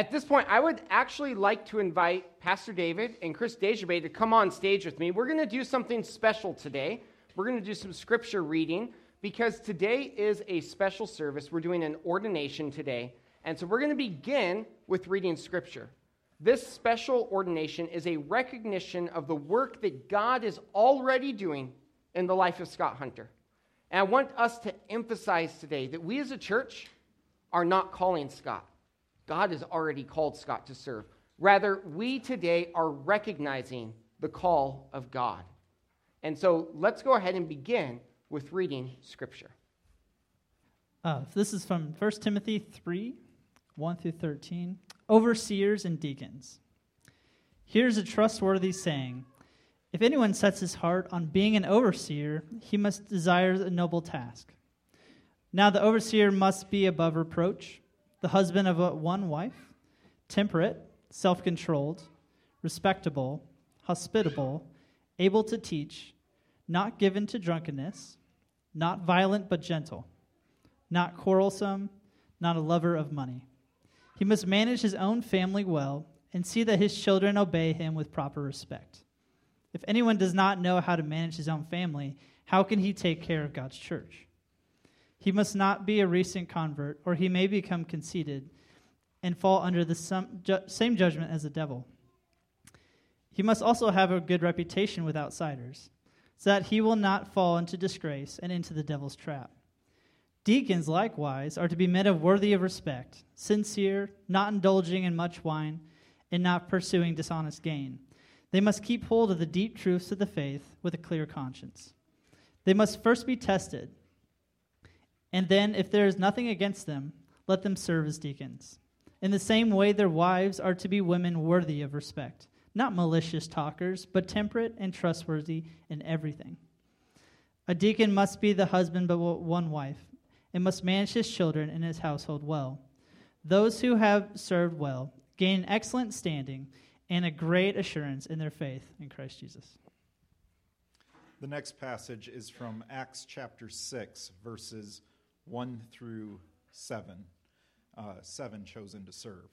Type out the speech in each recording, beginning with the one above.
At this point, I would actually like to invite Pastor David and Chris Desjardins to come on stage with me. We're going to do something special today. We're going to do some scripture reading because today is a special service. We're doing an ordination today. And so we're going to begin with reading scripture. This special ordination is a recognition of the work that God is already doing in the life of Scott Hunter. And I want us to emphasize today that we as a church are not calling Scott. God has already called Scott to serve. Rather, we today are recognizing the call of God. And so let's go ahead and begin with reading Scripture. Uh, this is from 1 Timothy 3 1 through 13. Overseers and deacons. Here's a trustworthy saying If anyone sets his heart on being an overseer, he must desire a noble task. Now, the overseer must be above reproach the husband of a, one wife, temperate, self controlled, respectable, hospitable, able to teach, not given to drunkenness, not violent but gentle, not quarrelsome, not a lover of money. He must manage his own family well and see that his children obey him with proper respect. If anyone does not know how to manage his own family, how can he take care of God's church? He must not be a recent convert, or he may become conceited and fall under the same judgment as the devil. He must also have a good reputation with outsiders, so that he will not fall into disgrace and into the devil's trap. Deacons, likewise, are to be men of worthy of respect, sincere, not indulging in much wine, and not pursuing dishonest gain. They must keep hold of the deep truths of the faith with a clear conscience. They must first be tested and then, if there is nothing against them, let them serve as deacons. In the same way, their wives are to be women worthy of respect, not malicious talkers, but temperate and trustworthy in everything. A deacon must be the husband but one wife, and must manage his children and his household well. Those who have served well gain excellent standing and a great assurance in their faith in Christ Jesus. The next passage is from Acts chapter 6, verses 1 through 7, uh, 7 chosen to serve.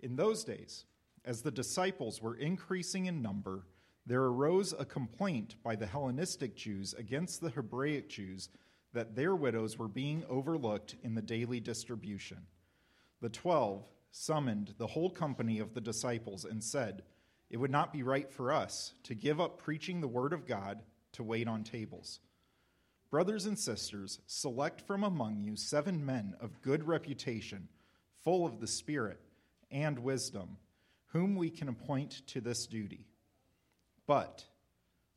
In those days, as the disciples were increasing in number, there arose a complaint by the Hellenistic Jews against the Hebraic Jews that their widows were being overlooked in the daily distribution. The twelve summoned the whole company of the disciples and said, It would not be right for us to give up preaching the word of God to wait on tables. Brothers and sisters, select from among you seven men of good reputation, full of the Spirit and wisdom, whom we can appoint to this duty. But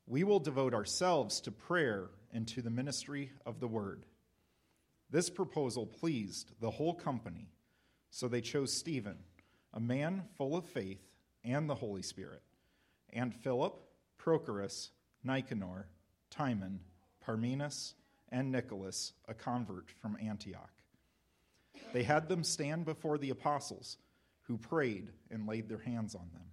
we will devote ourselves to prayer and to the ministry of the word. This proposal pleased the whole company, so they chose Stephen, a man full of faith and the Holy Spirit, and Philip, Prochorus, Nicanor, Timon, Parmenas, and Nicholas, a convert from Antioch. They had them stand before the apostles, who prayed and laid their hands on them.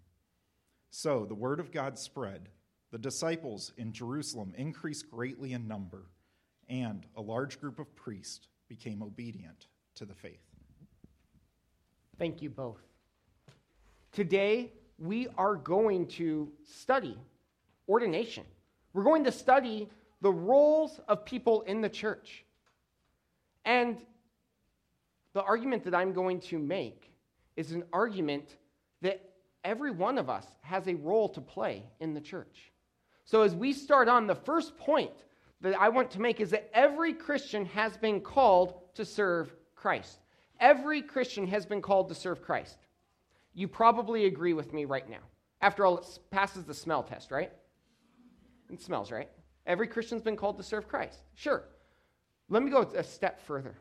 So the word of God spread. The disciples in Jerusalem increased greatly in number, and a large group of priests became obedient to the faith. Thank you both. Today, we are going to study ordination. We're going to study the roles of people in the church. And the argument that I'm going to make is an argument that every one of us has a role to play in the church. So, as we start on, the first point that I want to make is that every Christian has been called to serve Christ. Every Christian has been called to serve Christ. You probably agree with me right now. After all, it passes the smell test, right? It smells, right? Every Christian's been called to serve Christ. Sure. Let me go a step further.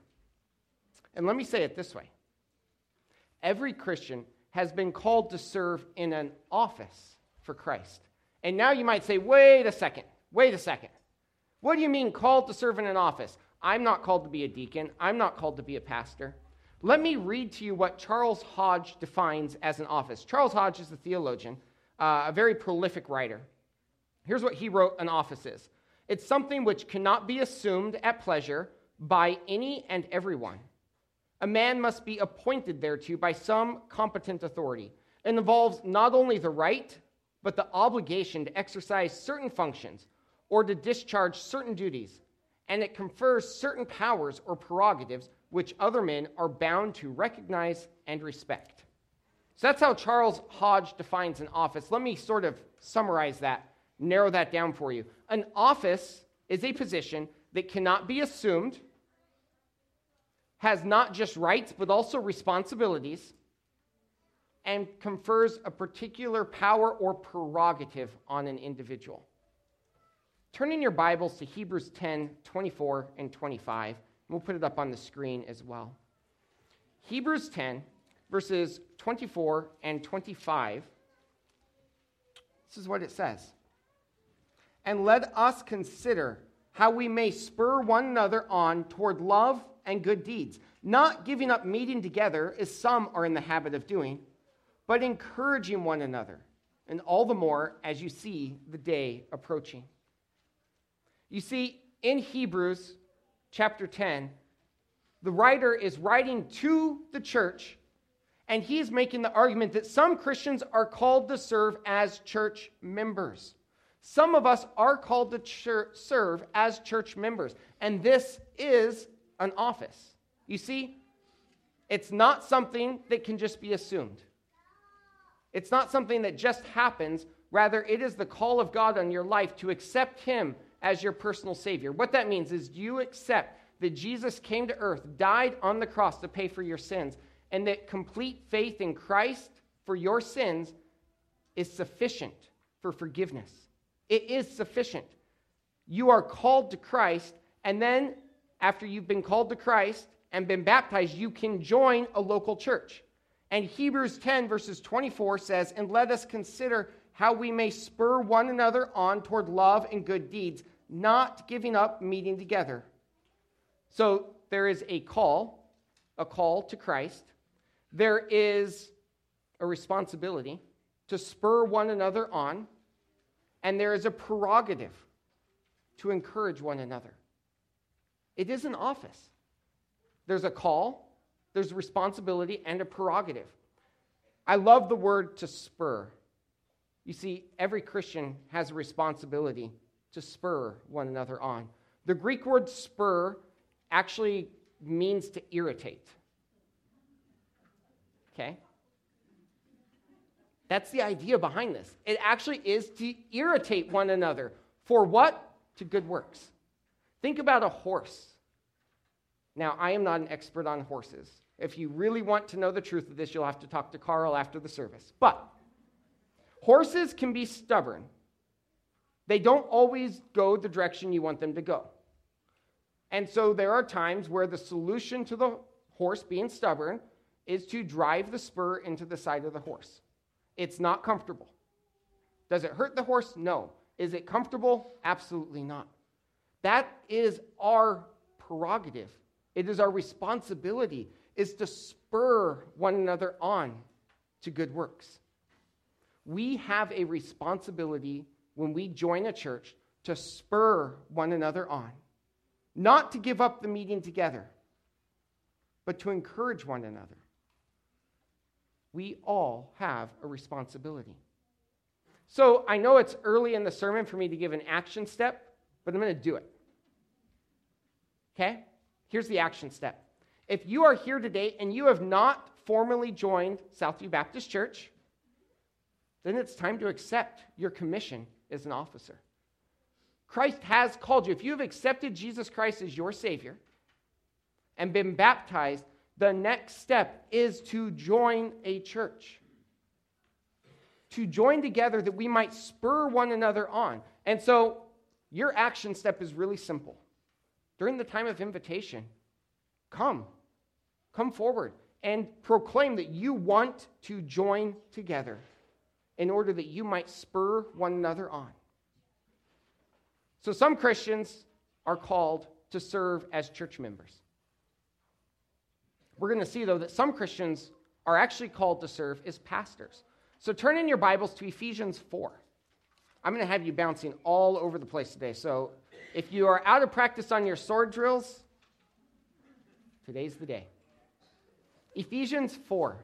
And let me say it this way every Christian has been called to serve in an office for Christ. And now you might say, wait a second, wait a second. What do you mean called to serve in an office? I'm not called to be a deacon, I'm not called to be a pastor. Let me read to you what Charles Hodge defines as an office. Charles Hodge is a theologian, uh, a very prolific writer. Here's what he wrote an office is it's something which cannot be assumed at pleasure by any and everyone. a man must be appointed thereto by some competent authority. It involves not only the right, but the obligation to exercise certain functions or to discharge certain duties, and it confers certain powers or prerogatives which other men are bound to recognize and respect. So that's how Charles Hodge defines an office. Let me sort of summarize that, narrow that down for you. An office is a position that cannot be assumed, has not just rights, but also responsibilities, and confers a particular power or prerogative on an individual. Turn in your Bibles to Hebrews 10 24 and 25. We'll put it up on the screen as well. Hebrews 10, verses 24 and 25. This is what it says. And let us consider how we may spur one another on toward love and good deeds, not giving up meeting together as some are in the habit of doing, but encouraging one another, and all the more as you see the day approaching. You see, in Hebrews chapter 10, the writer is writing to the church, and he's making the argument that some Christians are called to serve as church members. Some of us are called to serve as church members, and this is an office. You see, it's not something that can just be assumed. It's not something that just happens. Rather, it is the call of God on your life to accept Him as your personal Savior. What that means is you accept that Jesus came to earth, died on the cross to pay for your sins, and that complete faith in Christ for your sins is sufficient for forgiveness. It is sufficient. You are called to Christ, and then after you've been called to Christ and been baptized, you can join a local church. And Hebrews 10, verses 24 says, And let us consider how we may spur one another on toward love and good deeds, not giving up meeting together. So there is a call, a call to Christ. There is a responsibility to spur one another on, and there is a prerogative to encourage one another. It is an office. There's a call, there's responsibility, and a prerogative. I love the word to spur. You see, every Christian has a responsibility to spur one another on. The Greek word spur actually means to irritate. Okay? That's the idea behind this. It actually is to irritate one another. For what? To good works. Think about a horse. Now, I am not an expert on horses. If you really want to know the truth of this, you'll have to talk to Carl after the service. But horses can be stubborn. They don't always go the direction you want them to go. And so there are times where the solution to the horse being stubborn is to drive the spur into the side of the horse. It's not comfortable. Does it hurt the horse? No. Is it comfortable? Absolutely not. That is our prerogative. It is our responsibility is to spur one another on to good works. We have a responsibility when we join a church to spur one another on, not to give up the meeting together, but to encourage one another. We all have a responsibility. So I know it's early in the sermon for me to give an action step, but I'm going to do it. Okay? Here's the action step. If you are here today and you have not formally joined Southview Baptist Church, then it's time to accept your commission as an officer. Christ has called you. If you have accepted Jesus Christ as your Savior and been baptized, the next step is to join a church. To join together that we might spur one another on. And so your action step is really simple during the time of invitation, come. Come forward and proclaim that you want to join together in order that you might spur one another on. So, some Christians are called to serve as church members. We're going to see, though, that some Christians are actually called to serve as pastors. So, turn in your Bibles to Ephesians 4. I'm going to have you bouncing all over the place today. So, if you are out of practice on your sword drills, today's the day. Ephesians 4,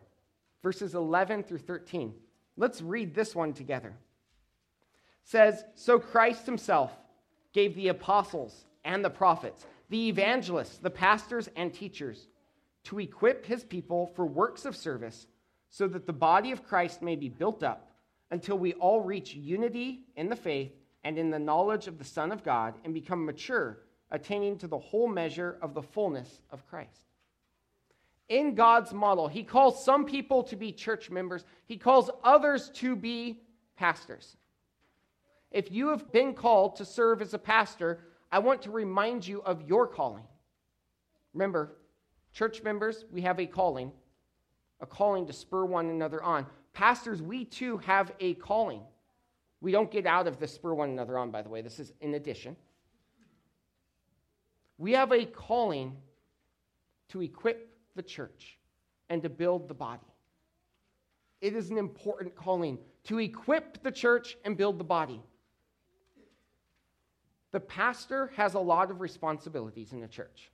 verses 11 through 13. Let's read this one together. It says, So Christ himself gave the apostles and the prophets, the evangelists, the pastors, and teachers to equip his people for works of service so that the body of Christ may be built up until we all reach unity in the faith and in the knowledge of the Son of God and become mature, attaining to the whole measure of the fullness of Christ. In God's model, he calls some people to be church members, he calls others to be pastors. If you have been called to serve as a pastor, I want to remind you of your calling. Remember, church members, we have a calling, a calling to spur one another on. Pastors, we too have a calling. We don't get out of the spur one another on, by the way. This is in addition. We have a calling to equip the church and to build the body. It is an important calling to equip the church and build the body. The pastor has a lot of responsibilities in the church,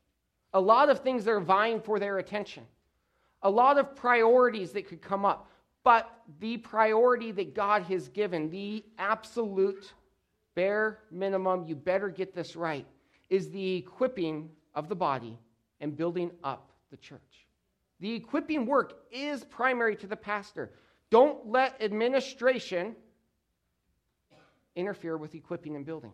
a lot of things that are vying for their attention, a lot of priorities that could come up. But the priority that God has given, the absolute bare minimum, you better get this right, is the equipping of the body and building up the church. The equipping work is primary to the pastor. Don't let administration interfere with equipping and building.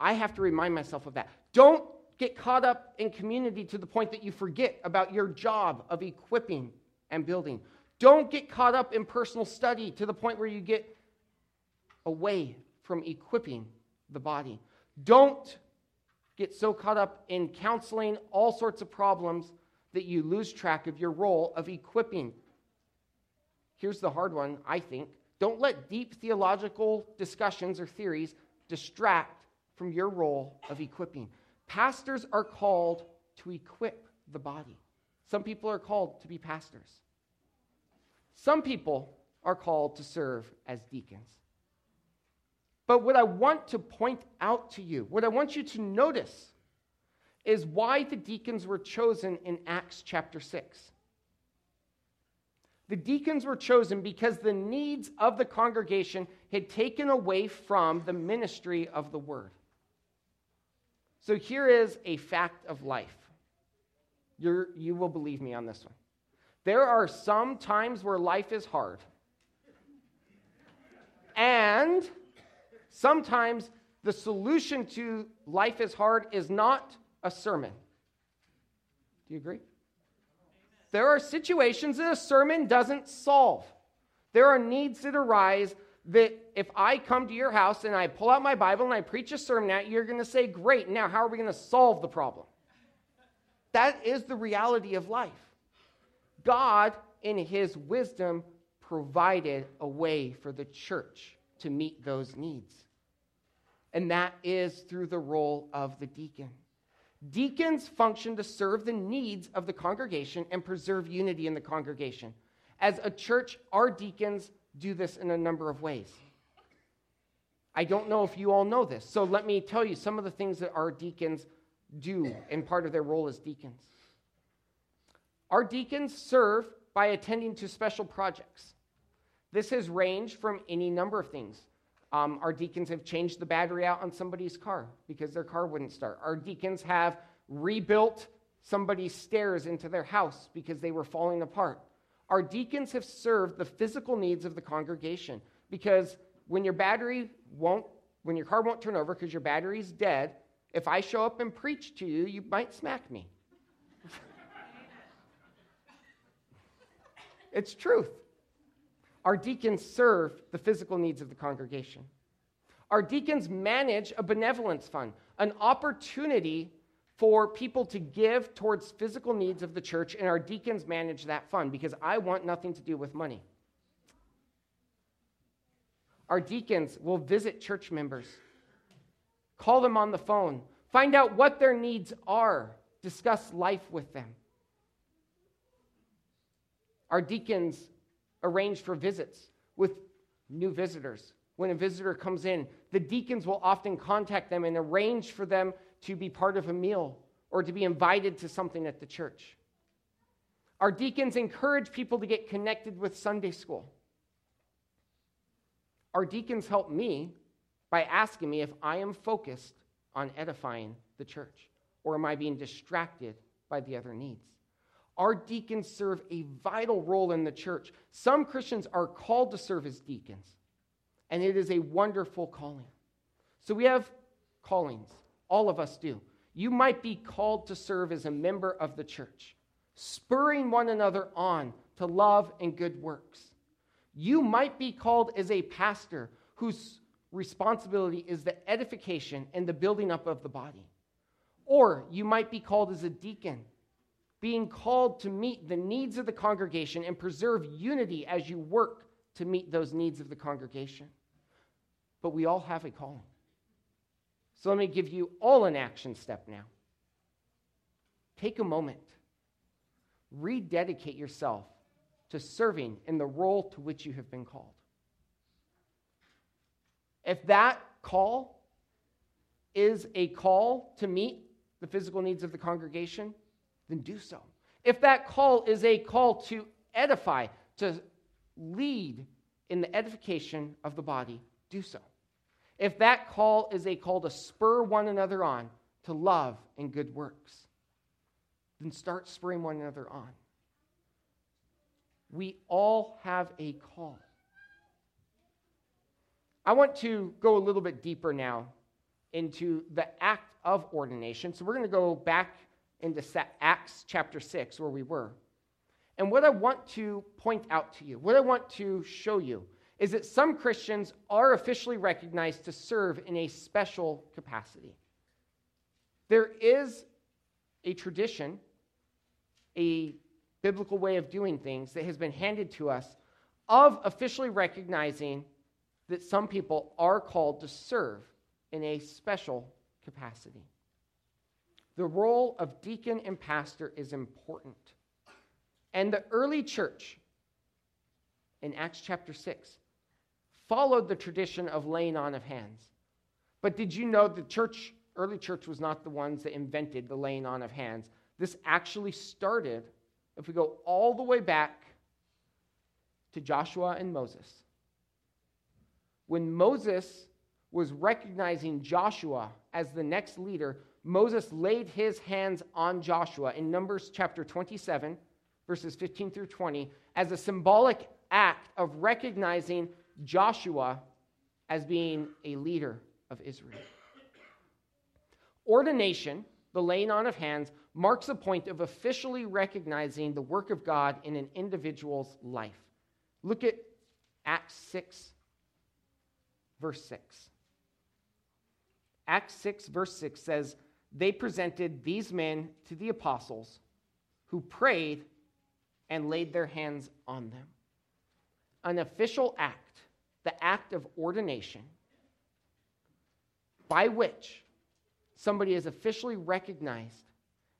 I have to remind myself of that. Don't get caught up in community to the point that you forget about your job of equipping and building. Don't get caught up in personal study to the point where you get away from equipping the body. Don't get so caught up in counseling all sorts of problems that you lose track of your role of equipping. Here's the hard one, I think. Don't let deep theological discussions or theories distract from your role of equipping. Pastors are called to equip the body. Some people are called to be pastors. Some people are called to serve as deacons. But what I want to point out to you, what I want you to notice, is why the deacons were chosen in Acts chapter 6. The deacons were chosen because the needs of the congregation had taken away from the ministry of the word. So here is a fact of life. You're, you will believe me on this one. There are some times where life is hard. And sometimes the solution to life is hard is not a sermon. Do you agree? There are situations that a sermon doesn't solve. There are needs that arise that if I come to your house and I pull out my Bible and I preach a sermon at you, you're going to say, Great, now how are we going to solve the problem? That is the reality of life. God, in his wisdom, provided a way for the church to meet those needs. And that is through the role of the deacon. Deacons function to serve the needs of the congregation and preserve unity in the congregation. As a church, our deacons do this in a number of ways. I don't know if you all know this, so let me tell you some of the things that our deacons do in part of their role as deacons. Our deacons serve by attending to special projects. This has ranged from any number of things. Um, our deacons have changed the battery out on somebody's car because their car wouldn't start. Our deacons have rebuilt somebody's stairs into their house because they were falling apart. Our deacons have served the physical needs of the congregation because when your battery won't, when your car won't turn over because your battery's dead, if I show up and preach to you, you might smack me. it's truth. Our deacons serve the physical needs of the congregation. Our deacons manage a benevolence fund, an opportunity for people to give towards physical needs of the church, and our deacons manage that fund because I want nothing to do with money. Our deacons will visit church members, call them on the phone, find out what their needs are, discuss life with them. Our deacons arrange for visits with new visitors. When a visitor comes in, the deacons will often contact them and arrange for them to be part of a meal or to be invited to something at the church. Our deacons encourage people to get connected with Sunday school. Our deacons help me by asking me if I am focused on edifying the church or am I being distracted by the other needs. Our deacons serve a vital role in the church. Some Christians are called to serve as deacons, and it is a wonderful calling. So we have callings, all of us do. You might be called to serve as a member of the church, spurring one another on to love and good works. You might be called as a pastor whose responsibility is the edification and the building up of the body. Or you might be called as a deacon, being called to meet the needs of the congregation and preserve unity as you work to meet those needs of the congregation. But we all have a calling. So let me give you all an action step now. Take a moment, rededicate yourself to serving in the role to which you have been called. If that call is a call to meet the physical needs of the congregation, then do so. If that call is a call to edify, to lead in the edification of the body, do so. If that call is a call to spur one another on to love and good works, then start spurring one another on. We all have a call. I want to go a little bit deeper now into the act of ordination. So we're going to go back into Acts chapter 6, where we were. And what I want to point out to you, what I want to show you, is that some Christians are officially recognized to serve in a special capacity. There is a tradition, a biblical way of doing things that has been handed to us of officially recognizing that some people are called to serve in a special capacity. The role of deacon and pastor is important. And the early church in Acts chapter 6 followed the tradition of laying on of hands. But did you know the church, early church, was not the ones that invented the laying on of hands? This actually started, if we go all the way back to Joshua and Moses. When Moses was recognizing Joshua as the next leader, Moses laid his hands on Joshua in Numbers chapter 27, verses 15 through 20, as a symbolic act of recognizing Joshua as being a leader of Israel. Ordination, the laying on of hands, marks a point of officially recognizing the work of God in an individual's life. Look at Acts 6, verse 6. Acts 6, verse 6 says, They presented these men to the apostles who prayed and laid their hands on them. An official act the act of ordination by which somebody is officially recognized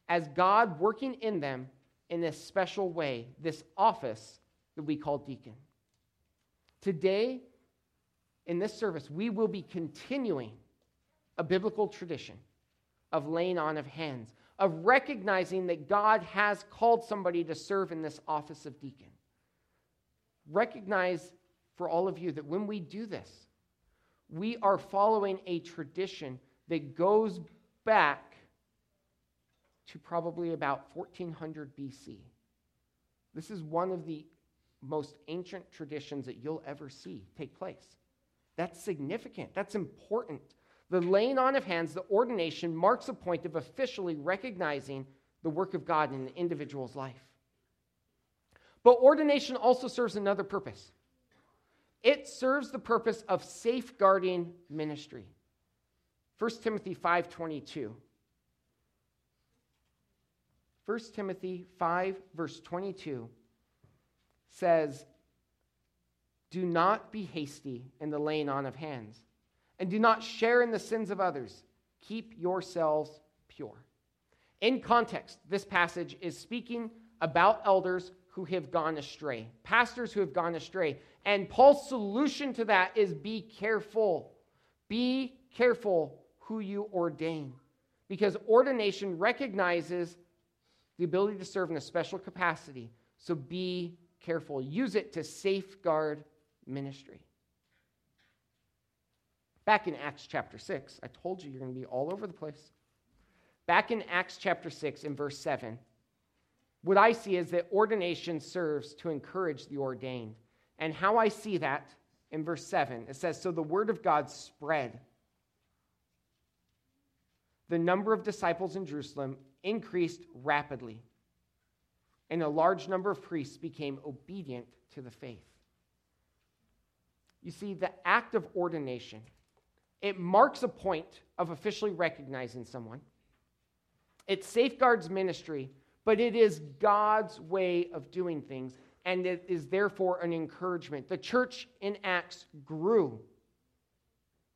as God working in them in this special way, this office that we call deacon. Today, in this service, we will be continuing a biblical tradition of laying on of hands, of recognizing that God has called somebody to serve in this office of deacon. Recognize for all of you that when we do this, we are following a tradition that goes back to probably about 1400 BC. This is one of the most ancient traditions that you'll ever see take place. That's significant, that's important. The laying on of hands, the ordination, marks a point of officially recognizing the work of God in an individual's life. But ordination also serves another purpose. It serves the purpose of safeguarding ministry. 1 Timothy 5:22. 1 Timothy 5 verse 22 says, "Do not be hasty in the laying on of hands, and do not share in the sins of others. Keep yourselves pure." In context, this passage is speaking about elders who have gone astray, pastors who have gone astray. And Paul's solution to that is be careful. Be careful who you ordain. Because ordination recognizes the ability to serve in a special capacity. So be careful. Use it to safeguard ministry. Back in Acts chapter 6, I told you you're going to be all over the place. Back in Acts chapter 6, in verse 7, what I see is that ordination serves to encourage the ordained. And how I see that in verse 7, it says, So the word of God spread. The number of disciples in Jerusalem increased rapidly, and a large number of priests became obedient to the faith. You see, the act of ordination, it marks a point of officially recognizing someone. It safeguards ministry, but it is God's way of doing things, and it is therefore an encouragement. The church in Acts grew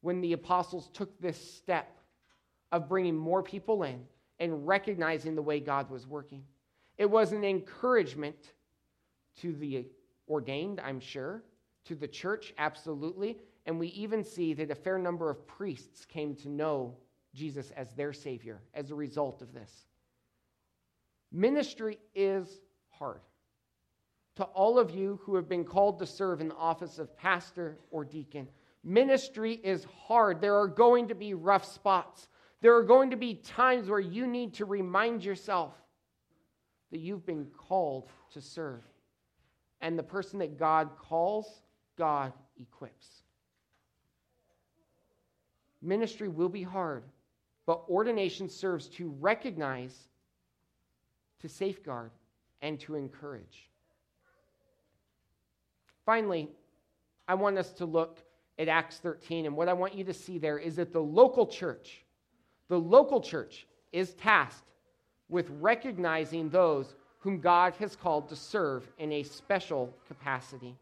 when the apostles took this step of bringing more people in and recognizing the way God was working. It was an encouragement to the ordained, I'm sure, to the church, absolutely. And we even see that a fair number of priests came to know Jesus as their Savior as a result of this. Ministry is hard. To all of you who have been called to serve in the office of pastor or deacon, ministry is hard. There are going to be rough spots. There are going to be times where you need to remind yourself that you've been called to serve. And the person that God calls, God equips. Ministry will be hard, but ordination serves to recognize, to safeguard, and to encourage. Finally, I want us to look at Acts 13, and what I want you to see there is that the local church the local church is tasked with recognizing those whom God has called to serve in a special capacity.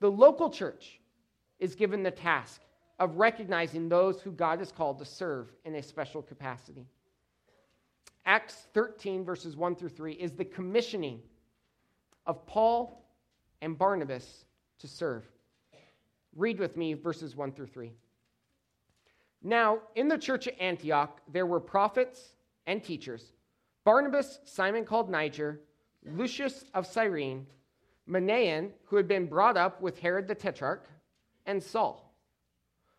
The local church is given the task of recognizing those who God has called to serve in a special capacity. Acts 13, verses 1 through 3, is the commissioning of Paul and Barnabas to serve. Read with me verses 1 through 3. Now, in the church at Antioch, there were prophets and teachers Barnabas, Simon called Niger, Lucius of Cyrene, Manaen, who had been brought up with Herod the Tetrarch, and Saul.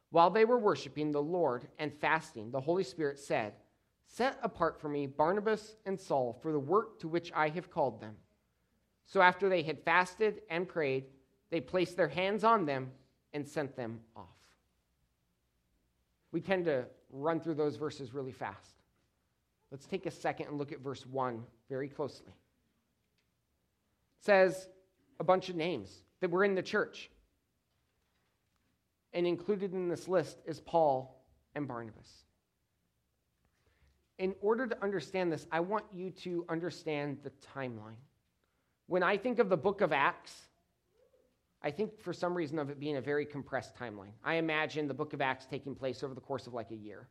While they were worshiping the Lord and fasting, the Holy Spirit said, Set apart for me Barnabas and Saul for the work to which I have called them. So after they had fasted and prayed, they placed their hands on them and sent them off we tend to run through those verses really fast. Let's take a second and look at verse 1 very closely. It says a bunch of names that were in the church. And included in this list is Paul and Barnabas. In order to understand this, I want you to understand the timeline. When I think of the book of Acts, I think for some reason of it being a very compressed timeline. I imagine the book of Acts taking place over the course of like a year.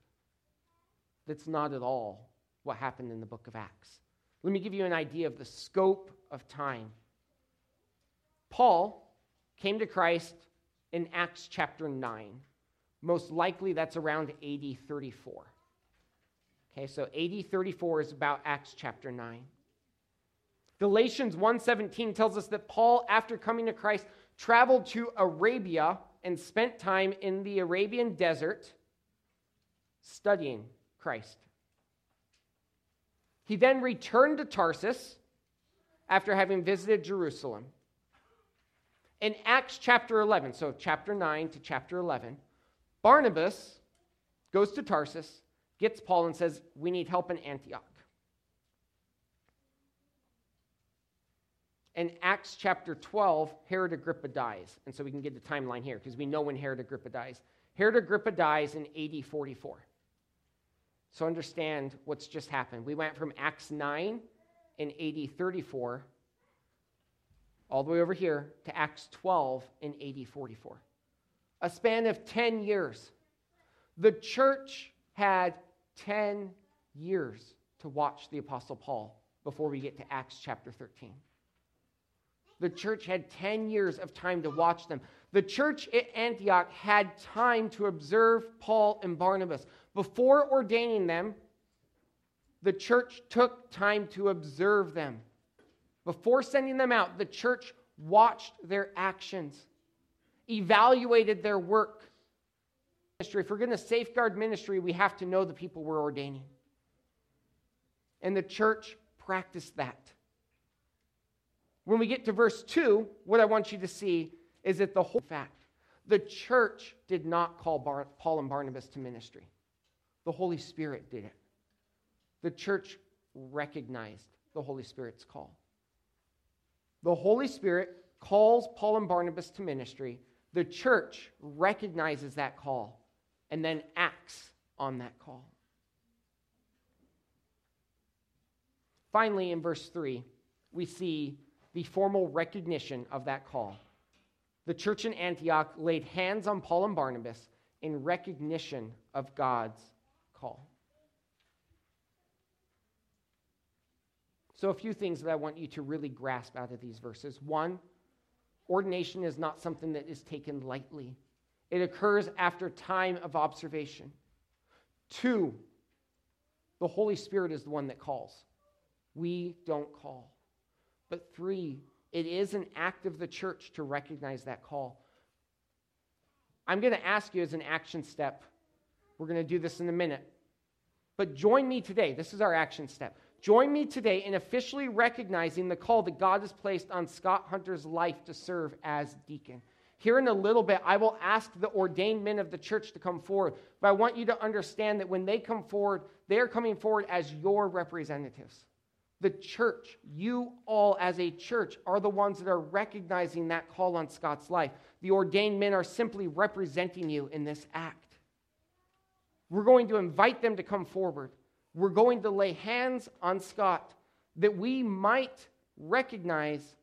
That's not at all what happened in the book of Acts. Let me give you an idea of the scope of time. Paul came to Christ in Acts chapter 9. Most likely that's around AD 34. Okay, so AD 34 is about Acts chapter 9. Galatians 1:17 tells us that Paul after coming to Christ traveled to Arabia and spent time in the Arabian desert studying Christ. He then returned to Tarsus after having visited Jerusalem. In Acts chapter 11, so chapter 9 to chapter 11, Barnabas goes to Tarsus, gets Paul, and says, We need help in Antioch. in Acts chapter 12, Herod Agrippa dies. And so we can get the timeline here because we know when Herod Agrippa dies. Herod Agrippa dies in AD 44. So understand what's just happened. We went from Acts 9 in AD 34 all the way over here to Acts 12 in AD 44. A span of 10 years. The church had 10 years to watch the Apostle Paul before we get to Acts chapter 13. The church had 10 years of time to watch them. The church at Antioch had time to observe Paul and Barnabas. Before ordaining them, the church took time to observe them. Before sending them out, the church watched their actions, evaluated their work. If we're going to safeguard ministry, we have to know the people we're ordaining. And the church practiced that. When we get to verse 2, what I want you to see is that the whole fact, the church did not call Bar- Paul and Barnabas to ministry, the Holy Spirit did it. The church recognized the Holy Spirit's call. The Holy Spirit calls Paul and Barnabas to ministry. The church recognizes that call and then acts on that call. Finally, in verse 3, we see the formal recognition of that call. The church in Antioch laid hands on Paul and Barnabas in recognition of God's call. So, a few things that I want you to really grasp out of these verses. One, ordination is not something that is taken lightly, it occurs after time of observation. Two, the Holy Spirit is the one that calls. We don't call. But three, it is an act of the church to recognize that call. I'm going to ask you as an action step. We're going to do this in a minute. But join me today. This is our action step. Join me today in officially recognizing the call that God has placed on Scott Hunter's life to serve as deacon. Here in a little bit, I will ask the ordained men of the church to come forward, but I want you to understand that when they come forward, they are coming forward as your representatives. The church, you all as a church, are the ones that are recognizing that call on Scott's life. The ordained men are simply representing you in this act. We're going to invite them to come forward we're going to lay hands on Scott that we might recognize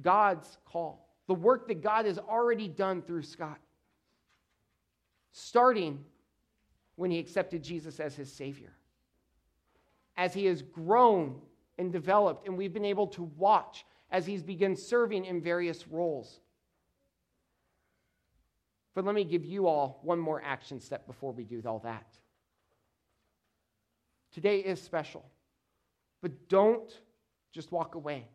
God's call, the work that God has already done through Scott, starting when he accepted Jesus as his Savior. As he has grown and developed, and we've been able to watch as he's begun serving in various roles. But let me give you all one more action step before we do all that. Today is special. But don't just walk away.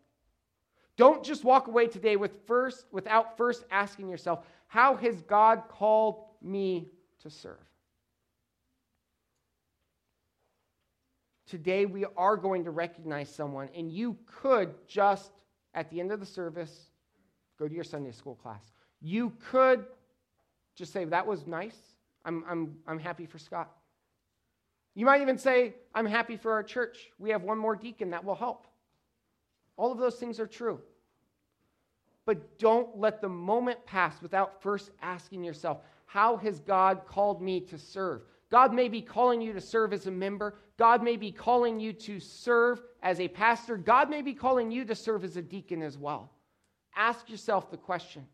Don't just walk away today with first, without first asking yourself, how has God called me to serve? Today we are going to recognize someone, and you could just, at the end of the service, go to your Sunday school class. You could just say, That was nice. I'm, I'm, I'm happy for Scott. You might even say, I'm happy for our church. We have one more deacon that will help. All of those things are true. But don't let the moment pass without first asking yourself, how has God called me to serve? God may be calling you to serve as a member. God may be calling you to serve as a pastor. God may be calling you to serve as a deacon as well. Ask yourself the question.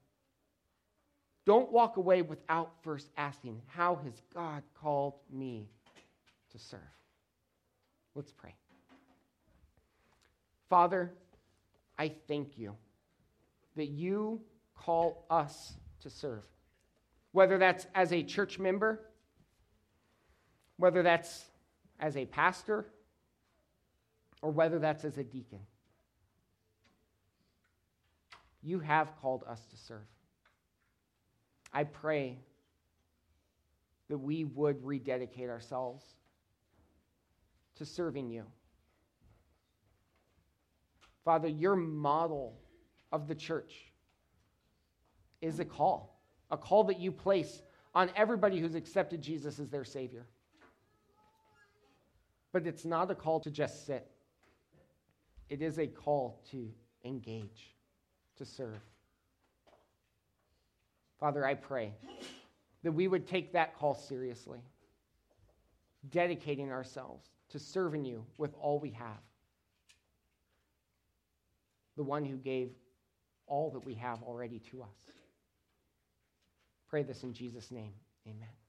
Don't walk away without first asking, How has God called me to serve. Let's pray. Father, I thank you that you call us to serve. Whether that's as a church member, whether that's as a pastor, or whether that's as a deacon. You have called us to serve. I pray that we would rededicate ourselves to serving you. Father, your model of the church is a call, a call that you place on everybody who's accepted Jesus as their Savior. But it's not a call to just sit, it is a call to engage, to serve. Father, I pray that we would take that call seriously, dedicating ourselves to serving you with all we have. The one who gave all that we have already to us. Pray this in Jesus' name. Amen.